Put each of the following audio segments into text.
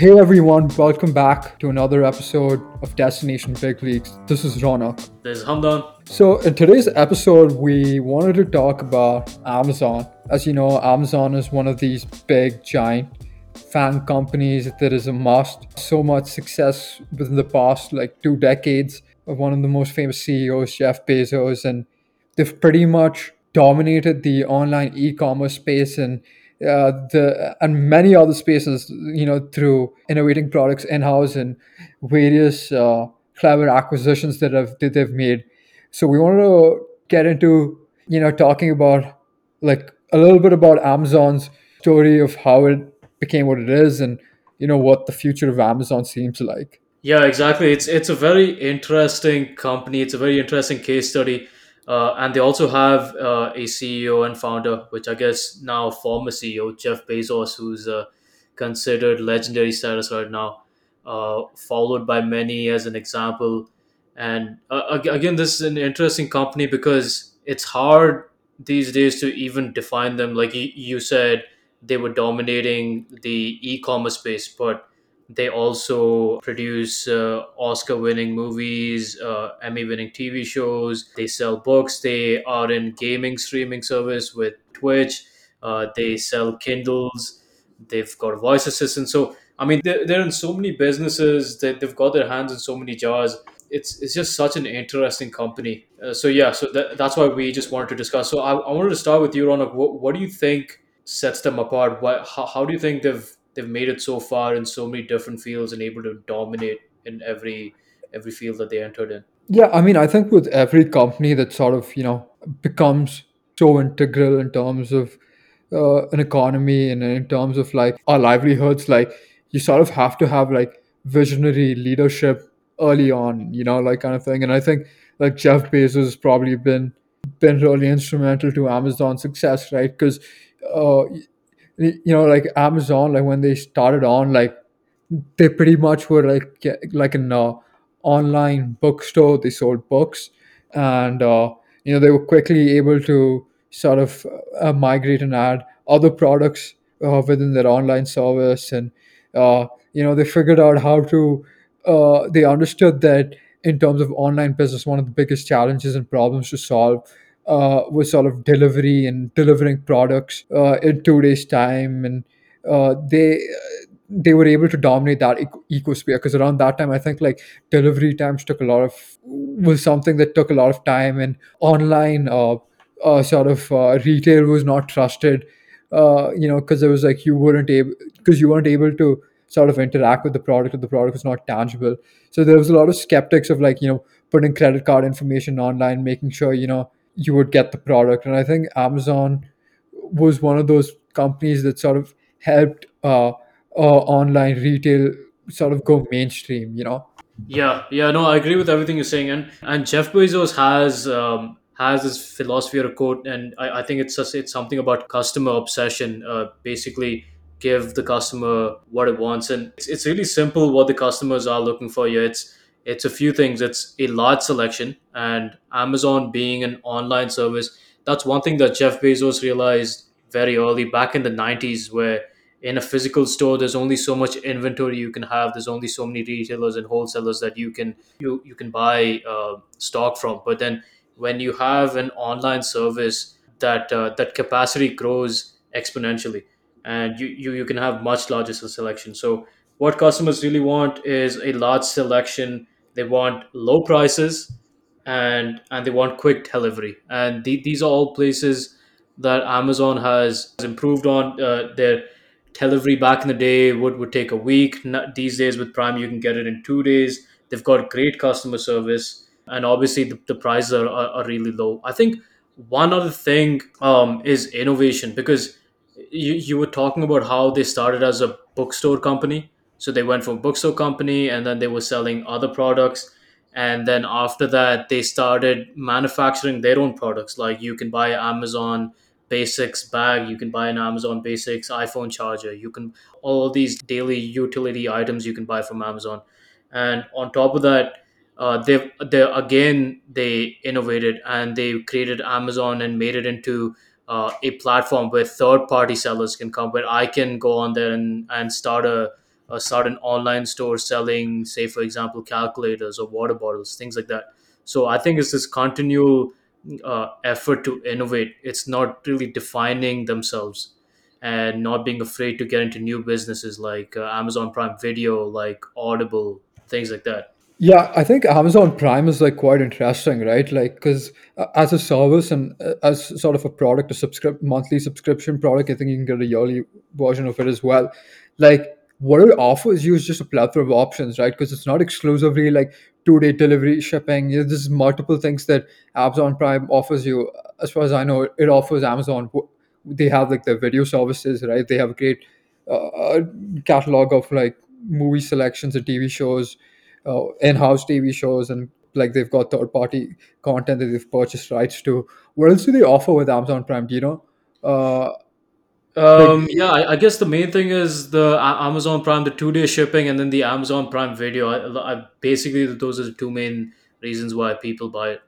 Hey everyone, welcome back to another episode of Destination Big Leagues. This is Ronak. This is Hamdan. So, in today's episode, we wanted to talk about Amazon. As you know, Amazon is one of these big, giant FAANG companies that is a must. So much success within the past like two decades of one of the most famous CEOs, Jeff Bezos, and they've pretty much dominated the online e-commerce space and uh, the and many other spaces, you know, through innovating products in house and various uh, clever acquisitions that have that they've made. So we want to get into you know talking about like a little bit about Amazon's story of how it became what it is and you know what the future of Amazon seems like. Yeah, exactly. It's it's a very interesting company. It's a very interesting case study uh, and they also have uh, a CEO and founder, which I guess now former CEO Jeff Bezos, who's uh, considered legendary status right now, uh, followed by many as an example. And uh, again, this is an interesting company because it's hard these days to even define them. Like you said, they were dominating the e-commerce space, but they also produce uh, Oscar winning movies, uh, Emmy winning TV shows. They sell books. They are in gaming streaming service with Twitch. Uh, they sell Kindles. They've got voice assistants. So, I mean, they're, they're in so many businesses that they've got their hands in so many jars. It's, it's just such an interesting company. Uh, so, yeah, so that, that's why we just wanted to discuss. So, I, I wanted to start with you, Ronak. What, what do you think sets them apart? What, how, how do you think they've they've made it so far in so many different fields and able to dominate in every every field that they entered in. Yeah, I mean, I think with every company that sort of you know becomes so integral in terms of uh, an economy and in terms of like our livelihoods, like you sort of have to have like visionary leadership early on, you know, like kind of thing. And I think like Jeff Bezos has probably been been really instrumental to Amazon's success, right? Because uh, you know like amazon like when they started on like they pretty much were like like an uh, online bookstore they sold books. And uh, you know they were quickly able to sort of uh, migrate and add other products uh, within their online service. And uh, you know they figured out how to uh, they understood that in terms of online business one of the biggest challenges and problems to solve uh, was sort of delivery and delivering products uh, in two days' time, and uh, they they were able to dominate that ecosphere because around that time, I think like delivery times took a lot of was something that took a lot of time, and online uh, uh, sort of uh, retail was not trusted. Uh, you know, because it was like you weren't able because you weren't able to sort of interact with the product if the product was not tangible. So there was a lot of skeptics of like you know putting credit card information online, making sure you know you would get the product. And I think Amazon was one of those companies that sort of helped uh, uh, online retail sort of go mainstream. You know. Yeah, yeah, no, I agree with everything you're saying, and and Jeff Bezos has um, has this philosophy or quote, and I, I think it's just, it's something about customer obsession. Uh, basically, give the customer what it wants, and it's, it's really simple what the customers are looking for. Yeah, it's it's a few things. It's a large selection, and Amazon being an online service, that's one thing that Jeff Bezos realized very early back in the 90s, where in a physical store there's only so much inventory you can have. There's only so many retailers and wholesalers that you can you you can buy uh, stock from. But then when you have an online service that uh, that capacity grows exponentially and you, you you can have much larger selection. So what customers really want is a large selection they want low prices and and they want quick delivery. And the, these are all places that amazon has improved on. Uh, their delivery back in the day would, would take a week. These days with prime you can get it in two days. They've got great customer service and obviously the, the prices are, are, are really low. I think one other thing um, is innovation because you, you were talking about how they started as a bookstore company so they went from bookstore company and then they were selling other products. And then after that, they started manufacturing their own products. Like you can buy Amazon Basics bag, you can buy an Amazon Basics iPhone charger, you can all these daily utility items you can buy from Amazon. And on top of that, uh, they they again they innovated and they created Amazon and made it into uh, a platform where third party sellers can come, where I can go on there and, and start a start an online store selling, say, for example, calculators or water bottles, things like that. So I think it's this continual uh, effort to innovate. It's not really defining themselves and not being afraid to get into new businesses like uh, Amazon Prime Video, like Audible, things like that. Yeah, I think Amazon Prime is like quite interesting, right? Like, because uh, as a service and uh, as sort of a product, a subscrip monthly subscription product, I think you can get a yearly version of it as well. Like, what it offers you is just a plethora of options, right? Because it's not exclusively like two day delivery shipping. You know, there's multiple things that Amazon Prime offers you. As far as I know, it offers Amazon. They have like their video services, right? They have a great uh, uh, catalog of like movie selections and TV shows uh, in-house TV shows and like they've got third-party content that they've purchased rights to. What else do they offer with Amazon Prime? Do you know? Uh, like Um, yeah, I, I guess the main thing is the Amazon Prime, the two day shipping, and then the Amazon Prime Video. I, I basically those are the two main reasons why people buy it.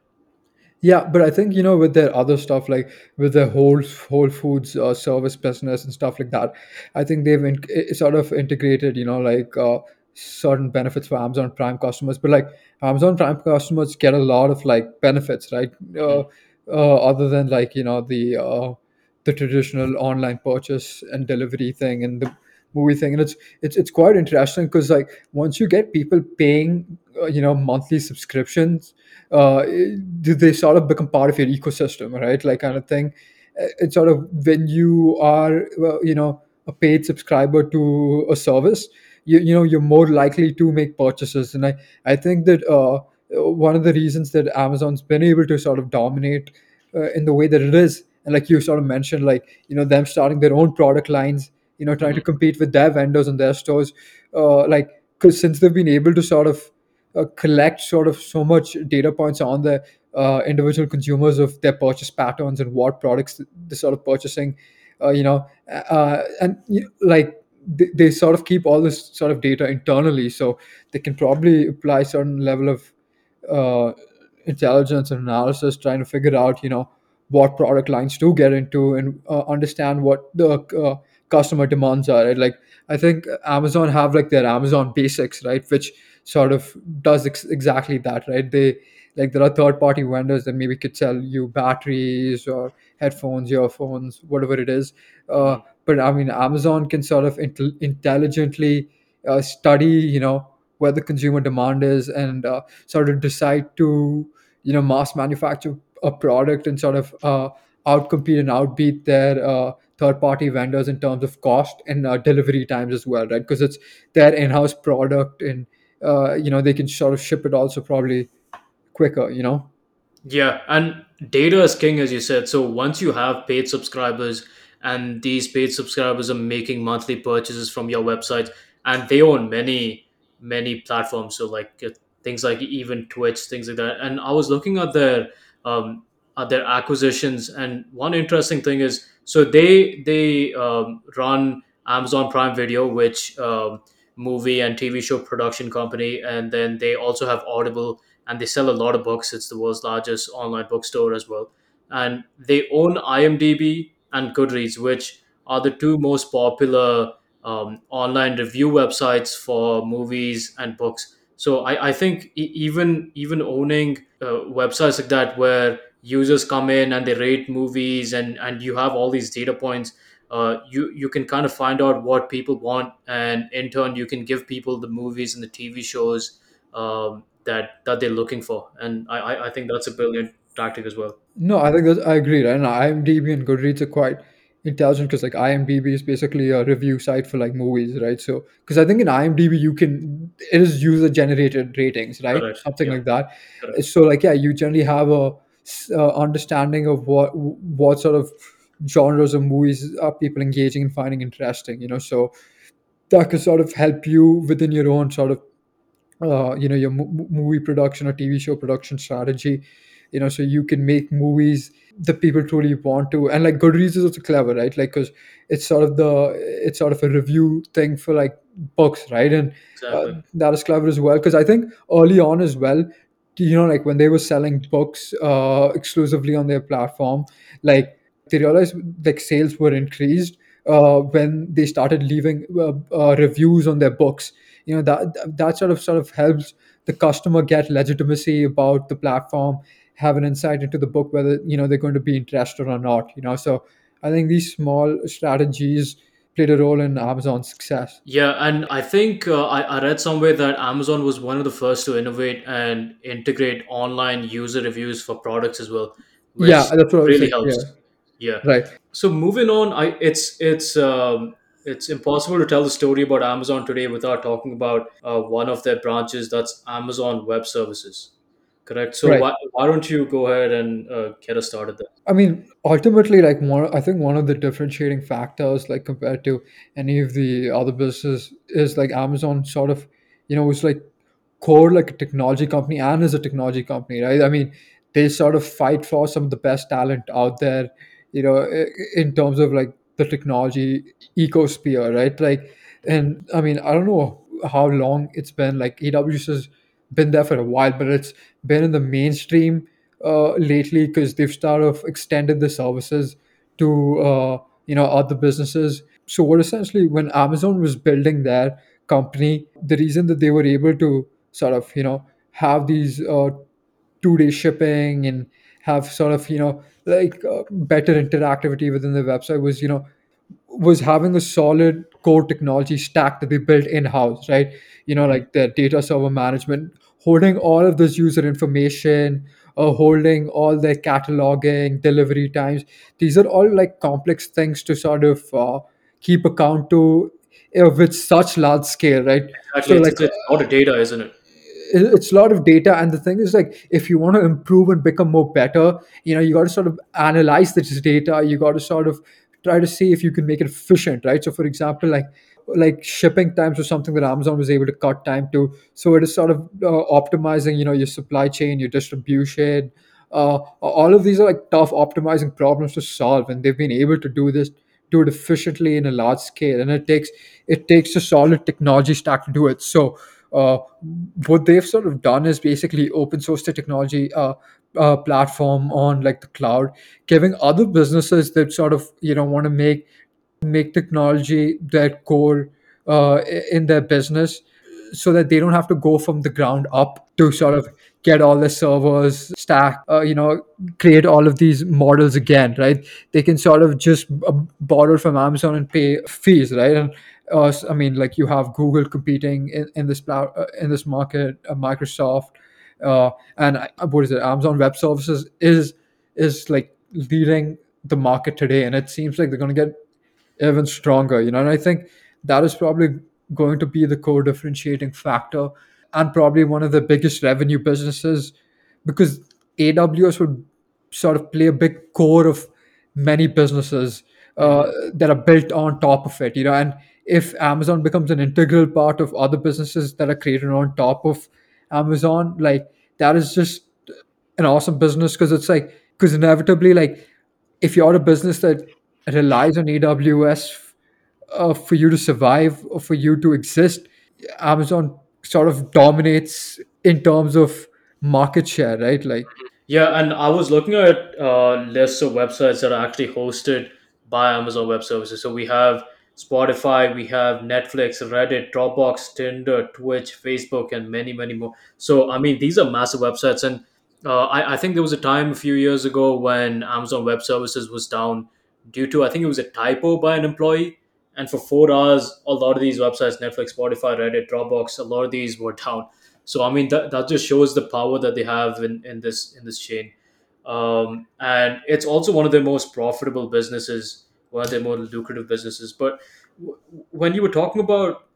Yeah, but I think you know with their other stuff like with the whole Whole Foods uh, service business and stuff like that, I think they've in, sort of integrated you know like uh, certain benefits for Amazon Prime customers. But like Amazon Prime customers get a lot of like benefits, right? Uh, Mm, uh, other than like you know the uh, the traditional online purchase and delivery thing and the movie thing, and it's it's it's quite interesting because like once you get people paying uh, you know monthly subscriptions uh, they sort of become part of your ecosystem, right? Like kind of thing. Uh, It's sort of when you are, well, you know, a paid subscriber to a service, you you know you're more likely to make purchases, and I I think that uh, one of the reasons that Amazon's been able to sort of dominate uh, in the way that it is, and like you sort of mentioned, like you know them starting their own product lines, you know, trying to mhm, compete with their vendors and their stores, uh, like because since they've been able to sort of uh, collect sort of so much data points on the uh, individual consumers of their purchase patterns and what products they're sort of purchasing, uh, you know, uh, and you like they, they sort of keep all this sort of data internally, so they can probably apply certain level of uh, intelligence and analysis, trying to figure out, you know, what product lines to get into and uh, understand what the uh, customer demands are. Right? Like I think Amazon have like their Amazon Basics, right, which sort of does ex- exactly that, right? They like there are third party vendors that maybe could sell you batteries or headphones, earphones, whatever it is. Uh, mhm. but I mean, Amazon can sort of intel intelligently uh, study, you know, where the consumer demand is and uh, sort of decide to, you know, mass manufacture a product and sort of uh, outcompete and outbeat their uh, third party vendors in terms of cost and uh, delivery times as well, right? Because it's their in house product and uh, you know they can sort of ship it also probably quicker you know Yeah, and data is king, as you said. So once you have paid subscribers, and these paid subscribers are making monthly purchases from your website, and they own many, many platforms. So like uh, things like even Twitch, things like that. And I was looking at their um, their acquisitions, and one interesting thing is so they they um, run Amazon Prime Video, which um, movie and TV show production company, and then they also have Audible and they sell a lot of books. It's the world's largest online bookstore as well. And they own IMDb and Goodreads, which are the two most popular um, online review websites for movies and books. So I, I think even even owning uh, websites like that where users come in and they rate movies and and you have all these data points uh, you you can kind of find out what people want and in turn you can give people the movies and the tv shows um, that that they're looking for, and I I think that's a brilliant tactic as well. no i think that i agree right and imdb and goodreads are quite intelligent because like imdb is basically a review site for like movies right so because i think in imdb you can it is user generated ratings right Correct. something Yep. like that Correct. so like yeah you generally have a uh, understanding of what what sort of genres of movies are people engaging and finding interesting you know so that could sort of help you within your own sort of uh, you know your mo- movie production or tv show production strategy you know so you can make movies that people truly want to and like goodreads is also clever right? Like because it's sort of the it's sort of a review thing for like books right? And uh, that is clever as well because i think early on as well you know like when they were selling books uh exclusively on their platform like they realized like sales were increased uh, when they started leaving uh, uh, reviews on their books. You know that that sort of sort of helps the customer get legitimacy about the platform, have an insight into the book whether you know they're going to be interested or not. You know, so I think these small strategies played a role in Amazon's success. Yeah, and I think uh, I, I read somewhere that Amazon was one of the first to innovate and integrate online user reviews for products as well, Yeah, that's what really saying. Yeah, helps. Yeah. right. So moving on, I it's it's um, it's impossible to tell the story about Amazon today without talking about uh, one of their branches. That's Amazon Web Services. Correct. So Right. why why don't you go ahead and uh, get us started there? I mean, ultimately, like one, I think one of the differentiating factors, like compared to any of the other businesses, is like Amazon sort of, you know, was like core like a technology company and is a technology company, right? I mean, they sort of fight for some of the best talent out there, you know, in terms of like the technology ecosphere, right? Like, and I mean, I don't know how long it's been. Like AWS has been there for a while, but it's been in the mainstream uh, lately because they've sort of extended the services to uh, you know other businesses. So what essentially when Amazon was building their company, the reason that they were able to sort of you know have these uh, two day shipping and have sort of you know like uh, better interactivity within the website was you know was having a solid core technology stack that they built in house, right? You know, like the data server management, holding all of this user information, uh, holding all their cataloging, delivery times. These are all like complex things to sort of uh, keep account to uh, with such large scale, right? Exactly. So, It's, like, it's a lot of data, isn't it? it- it's a lot of data and the thing is like if you want to improve and become more better you know you got to sort of analyze this data you got to sort of try to see if you can make it efficient right? So for example like like shipping times was something that amazon was able to cut time to. So it is sort of uh, optimizing you know your supply chain your distribution. Uh, all of these are like tough optimizing problems to solve and they've been able to do this do it efficiently in a large scale. And it takes it takes a solid technology stack to do it. So uh, what they've sort of done is basically open source the technology uh, uh, platform on like the cloud, giving other businesses that sort of you know want to make make technology their core uh, in their business, so that they don't have to go from the ground up to sort of get all the servers stack uh, you know create all of these models again right? They can sort of just borrow from amazon and pay fees right? And uh, I mean, like you have Google competing in, in this uh, in this market, uh, Microsoft, uh, and uh, what is it? Amazon Web Services is is like leading the market today, and it seems like they're going to get even stronger. You know, and I think that is probably going to be the core differentiating factor, and probably one of the biggest revenue businesses, because AWS would sort of play a big core of many businesses uh, that are built on top of it. You know, and if Amazon becomes an integral part of other businesses that are created on top of Amazon, like that is just an awesome business because it's like because inevitably like if you're a business that relies on AWS uh, for you to survive or for you to exist, Amazon sort of dominates in terms of market share, right? Like, Yeah, and I was looking at uh, lists of websites that are actually hosted by Amazon Web Services. So we have Spotify, we have Netflix, Reddit, Dropbox, Tinder, Twitch, Facebook, and many, many more. So I mean, these are massive websites, and uh, I, I think there was a time a few years ago when Amazon Web Services was down due to I think it was a typo by an employee, and for four hours, a lot of these websites, Netflix, Spotify, Reddit, Dropbox, a lot of these were down so I mean that, that just shows the power that they have in, in this in this chain. Um, and it's also one of their most profitable businesses, of their more lucrative businesses. But w- when you were talking about,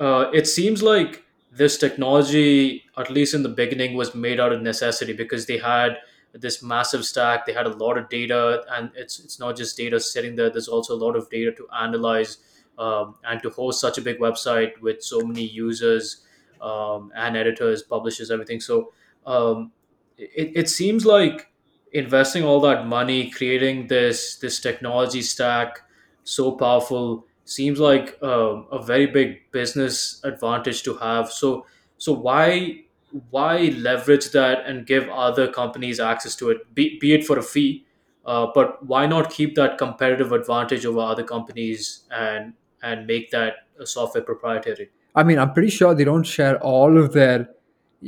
uh, it seems like this technology, at least in the beginning, was made out of necessity because they had this massive stack. They had a lot of data, and it's it's not just data sitting there. There's also a lot of data to analyze um, and to host such a big website with so many users um, and editors, publishers, everything. So um, it, it seems like investing all that money, creating this this technology stack so powerful, seems like um, a very big business advantage to have. So so why why leverage that and give other companies access to it, be, be it for a fee, uh, but why not keep that competitive advantage over other companies and and make that software proprietary I mean, I'm pretty sure they don't share all of their,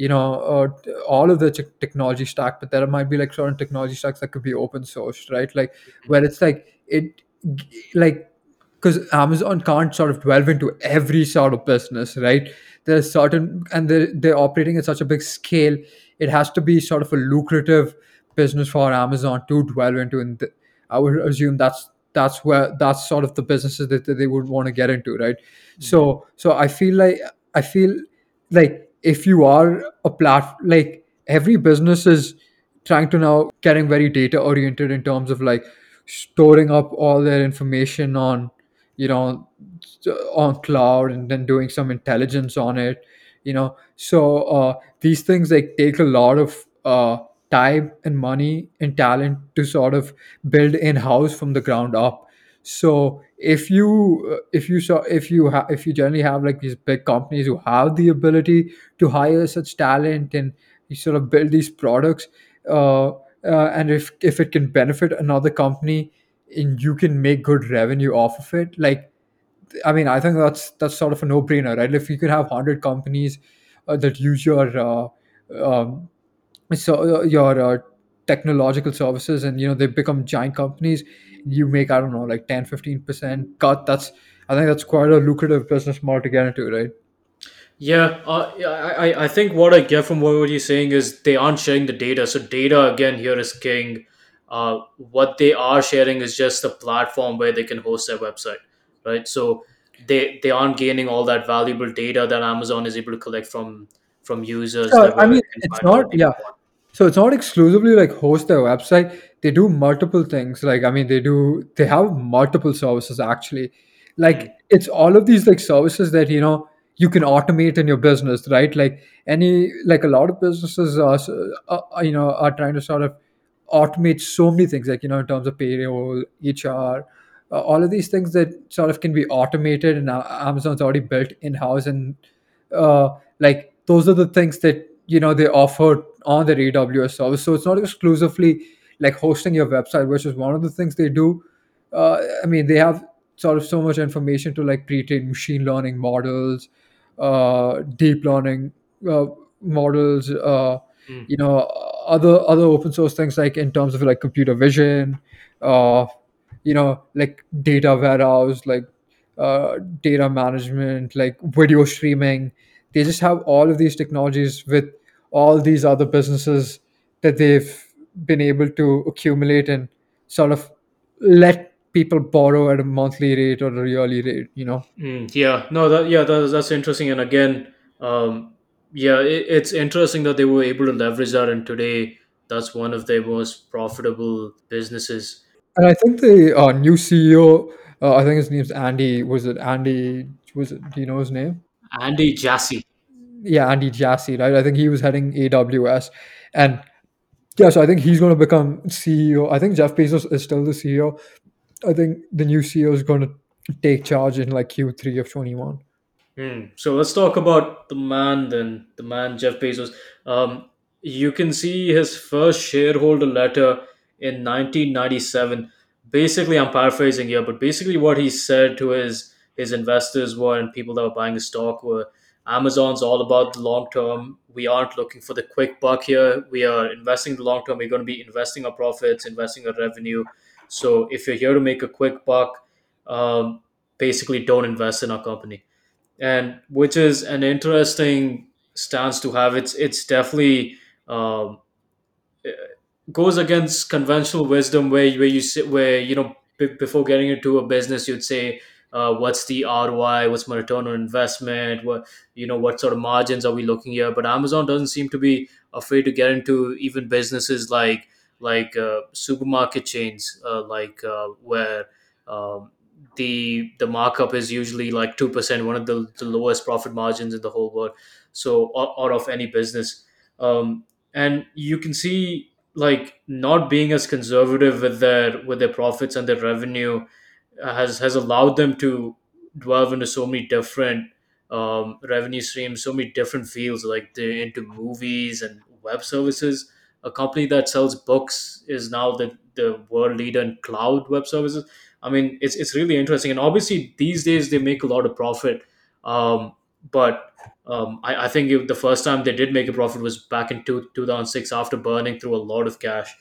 you know, uh, all of the tech technology stack, but there might be like certain technology stacks that could be open sourced, right? Like where it's like it, like because Amazon can't sort of delve into every sort of business, right? There's certain, and they're, they're operating at such a big scale, it has to be sort of a lucrative business for Amazon to dwell into. And th- I would assume that's that's where that's sort of the businesses that, that they would want to get into, right? Mhm. So so I feel like I feel like if you are a plat like every business is trying to now getting very data oriented in terms of like storing up all their information on you know on cloud and then doing some intelligence on it you know. So uh, these things like take a lot of uh, time and money and talent to sort of build in house from the ground up so if you uh, if you saw if you have if you generally have like these big companies who have the ability to hire such talent and you sort of build these products uh, uh, and if if it can benefit another company and you can make good revenue off of it like I mean, I think that's that's sort of a no-brainer, right? If you could have hundred companies uh, that use your uh, um, so uh, your technological services, and you know they become giant companies, you make I don't know like 10 15 percent cut. That's I think that's quite a lucrative business model to get into, right? Yeah, uh, I, I think what I get from what you're saying is they aren't sharing the data. So data again here is king. Uh, what they are sharing is just a platform where they can host their website, right? So they they aren't gaining all that valuable data that Amazon is able to collect from from users that I mean, it's not yeah. So it's not exclusively like host their website. They do multiple things. Like I mean, they do they have multiple services actually. Like it's all of these like services that you know you can automate in your business, right? Like any like a lot of businesses are uh, uh, you know are trying to sort of automate so many things, like you know in terms of payroll, HR, uh, all of these things that sort of can be automated, and Amazon's already built in house and uh, like those are the things that you know they offer on their AWS service. So it's not exclusively like hosting your website, which is one of the things they do. Uh, I mean, they have sort of so much information to like pre-train machine learning models, uh, deep learning uh, models, uh, mm. you know, other other open source things like in terms of like computer vision, uh, you know, like data warehouse, like uh, data management, like video streaming. They just have all of these technologies with all these other businesses that they've been able to accumulate and sort of let people borrow at a monthly rate or a yearly rate, you know. Mm, yeah, no, that yeah, that's that's interesting. And again, um, yeah, it, it's interesting that they were able to leverage that, and today that's one of their most profitable businesses. And I think the uh, new CEO, uh, I think his name's Andy. Was it Andy? Was it? Do you know his name? Andy Jassy. Yeah, Andy Jassy, right? I think he was heading AWS, and yeah, so I think he's going to become CEO. I think Jeff Bezos is still the CEO. I think the new CEO is going to take charge in like Q three of twenty one. Hmm. So let's talk about the man then, the man Jeff Bezos. Um, you can see his first shareholder letter in 1997. Basically, I'm paraphrasing here, but basically what he said to his his investors were and people that were buying his stock were Amazon's all about the long term. We aren't looking for the quick buck here. We are investing the long term. We're going to be investing our profits, investing our revenue. So if you're here to make a quick buck, um, basically don't invest in our company and which is an interesting stance to have. It's it's definitely um, goes against conventional wisdom, where where you sit where you know b- before getting into a business, you'd say. Uh, what's the ROI? What's my return on investment? What you know? What sort of margins are we looking here? But Amazon doesn't seem to be afraid to get into even businesses like like uh, supermarket chains, uh, like uh, where um, the the markup is usually like 2% one of the, the lowest profit margins in the whole world so out of any business um, and you can see like not being as conservative with their with their profits and their revenue has has allowed them to delve into so many different um, revenue streams so many different fields like they're into movies and web services a company that sells books is now the the world leader in cloud web services. I mean, it's it's really interesting, and obviously these days they make a lot of profit. Um, but um, I, I think it- the first time they did make a profit was back in two, 2006 after burning through a lot of cash.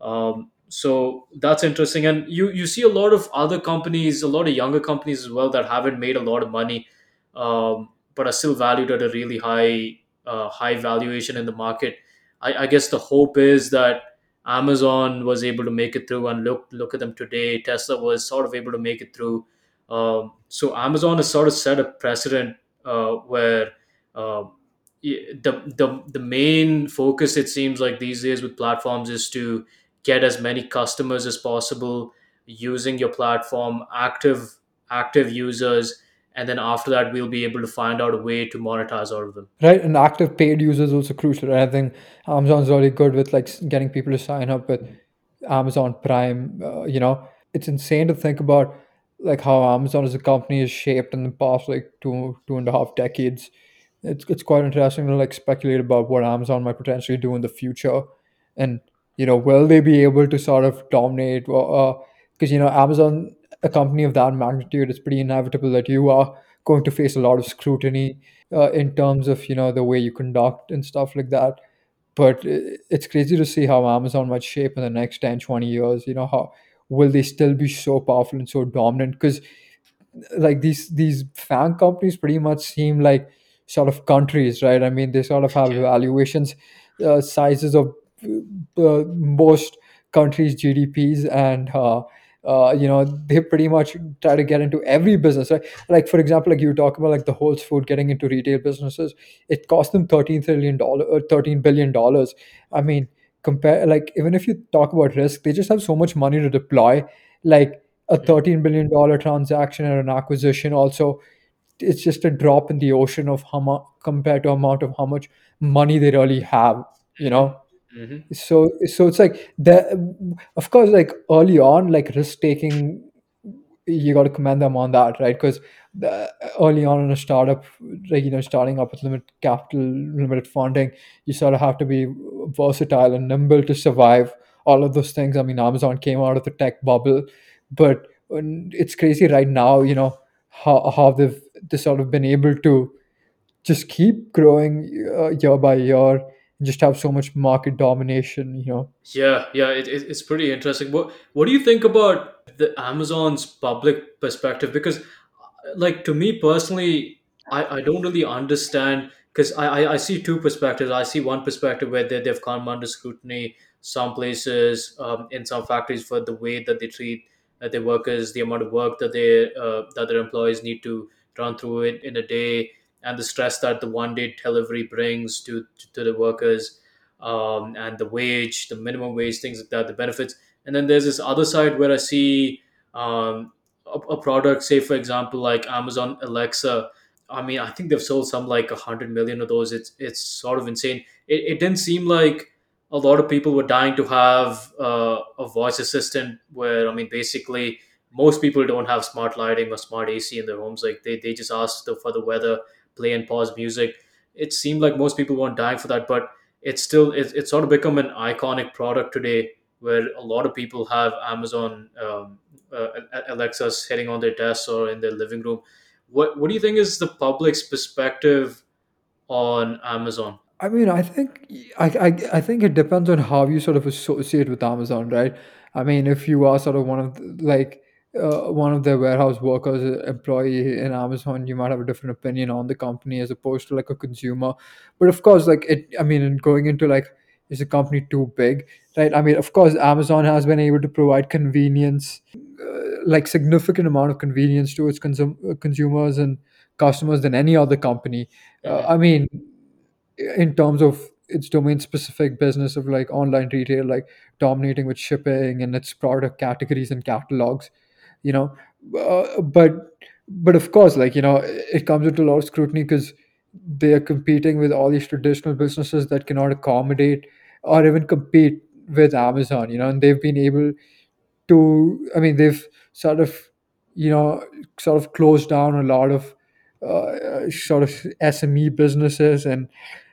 Um, so that's interesting, and you you see a lot of other companies, a lot of younger companies as well that haven't made a lot of money, um, but are still valued at a really high uh, high valuation in the market. I, I guess the hope is that Amazon was able to make it through, and look look at them today. Tesla was sort of able to make it through. Um, so Amazon has sort of set a precedent uh, where uh, the the the main focus it seems like these days with platforms is to get as many customers as possible using your platform active active users and then after that we'll be able to find out a way to monetize all of them. Right and active paid users also crucial right? i think amazon's really good with like getting people to sign up with amazon prime uh, you know? It's insane to think about like how amazon as a company is shaped in the past like two two and a half decades. It's, it's quite interesting to like speculate about what amazon might potentially do in the future. And you know will they be able to sort of dominate because you know amazon a company of that magnitude it's pretty inevitable that you are going to face a lot of scrutiny uh, in terms of you know the way you conduct and stuff like that. But it's crazy to see how amazon might shape in the next 10, 20 years you know how will they still be so powerful and so dominant? Because like these these FAANG companies pretty much seem like sort of countries right? I mean they sort of have valuations uh, sizes of uh, most countries gdps and uh, uh, you know they pretty much try to get into every business right? Like for example like you talk about like the whole food getting into retail businesses it cost them 13 trillion dollar or 13 billion dollars. I mean compare like even if you talk about risk they just have so much money to deploy. Like a Mhm. 13 billion dollar transaction or an acquisition also it's just a drop in the ocean of how much compared to amount of how much money they really have you know Mhm. so so it's like the of course like early on like risk taking you got to commend them on that right? Because early on in a startup like you know starting up with limited capital limited funding you sort of have to be versatile and nimble to survive all of those things. I mean amazon came out of the tech bubble but it's crazy right now you know how, how they've they sort of been able to just keep growing uh, year by year just have so much market domination you know Yeah, yeah, it, it, it's pretty interesting. What What do you think about the Amazon's public perspective? Because, like, to me personally, I, I don't really understand because I, I, I see two perspectives. I see one perspective where they, they've come under scrutiny some places um, in some factories for the way that they treat uh, their workers, the amount of work that they uh, that their employees need to run through it in a day, and the stress that the one day delivery brings to to, the workers um, and the wage, the minimum wage, things like that, the benefits. And then there's this other side where I see um, a, a product, say for example, like Amazon Alexa. I mean, I think they've sold some like hundred million of those. It's it's sort of insane. It, it didn't seem like a lot of people were dying to have uh, a voice assistant. Where I mean, basically, most people don't have smart lighting or smart AC in their homes. Like they, they just ask for the weather, play and pause music. It seemed like most people weren't dying for that, but it's still it's, it's sort of become an iconic product today where a lot of people have amazon um, uh, alexa sitting on their desks or in their living room what what do you think is the public's perspective on amazon I mean, I think I, I I think it depends on how you sort of associate with Amazon, right? I mean, if you are sort of one of the, like uh, one of the warehouse workers, uh, employee in Amazon, you might have a different opinion on the company as opposed to like a consumer. But of course, like it, I mean, in going into like is the company too big, right? I mean, of course, Amazon has been able to provide convenience, uh, like significant amount of convenience to its consum- uh, consumers and customers than any other company. Uh, I mean in terms of its domain specific business of like online retail like dominating with shipping and its product categories and catalogs you know uh, but but of course like you know it comes with a lot of scrutiny because they are competing with all these traditional businesses that cannot accommodate or even compete with amazon you know and they've been able to i mean they've sort of you know sort of closed down a lot of uh, sort of sme businesses and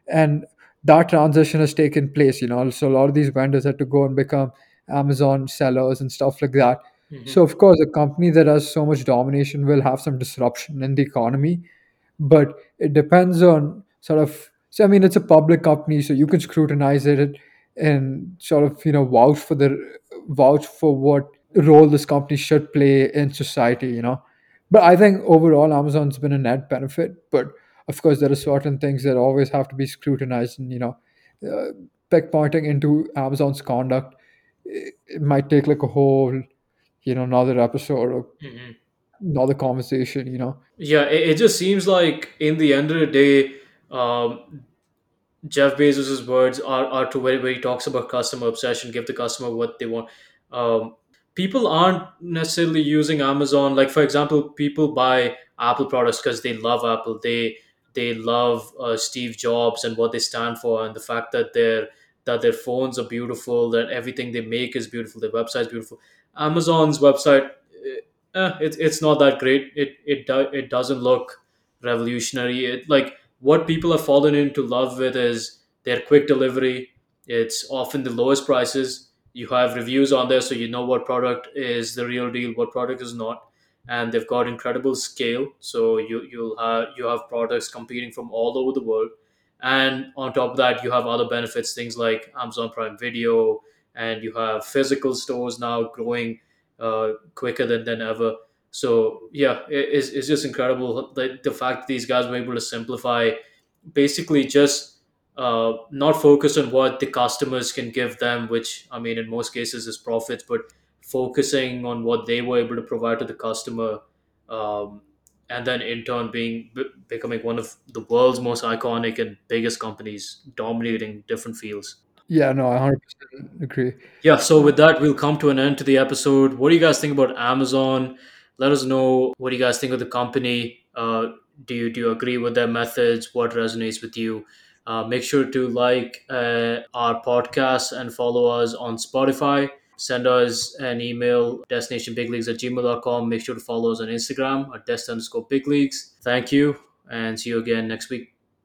and that transition has taken place. You know, so a lot of these vendors had to go and become Amazon sellers and stuff like that. Hmm So of course, a company that has so much domination will have some disruption in the economy, but it depends on sort of. So I mean, it's a public company, so you can scrutinize it and sort of you know vouch for the vouch for what role this company should play in society. You know, but I think overall Amazon's been a net benefit, but of course there are certain things that always have to be scrutinized and you know uh, pinpointing into amazon's conduct it, it might take like a whole you know another episode or hmm another conversation you know Yeah, it, it just seems like in the end of the day, um, Jeff Bezos's words are, are to where, where he talks about customer obsession, give the customer what they want. Um, people aren't necessarily using Amazon. Like for example, people buy Apple products because they love Apple. They they love uh, Steve Jobs and what they stand for, and the fact that their that their phones are beautiful, that everything they make is beautiful, their website is beautiful. Amazon's website, eh, eh, it, it's not that great. It it do, it doesn't look revolutionary. It like what people have fallen into love with is their quick delivery. It's often the lowest prices. You have reviews on there, so you know what product is the real deal, what product is not, and they've got incredible scale. So you you'll have you have products competing from all over the world, and on top of that, you have other benefits, things like Amazon Prime Video, and you have physical stores now growing uh, quicker than, than ever. So yeah, it, it's, it's just incredible the, the fact that these guys were able to simplify, basically just uh, not focus on what the customers can give them, which I mean in most cases is profits, but focusing on what they were able to provide to the customer, um, and then in turn being b- becoming one of the world's most iconic and biggest companies, dominating different fields. Yeah no i 100% agree Yeah, so with that, we'll come to an end to the episode. What do you guys think about Amazon? Let us know what do you guys think of the company. Uh, do you do you agree with their methods? What resonates with you? Uh, make sure to like uh, our podcast and follow us on Spotify. Send us an email, destinationbigleagues at gmail.com. Make sure to follow us on Instagram at dest underscore. Thank you and see you again next week.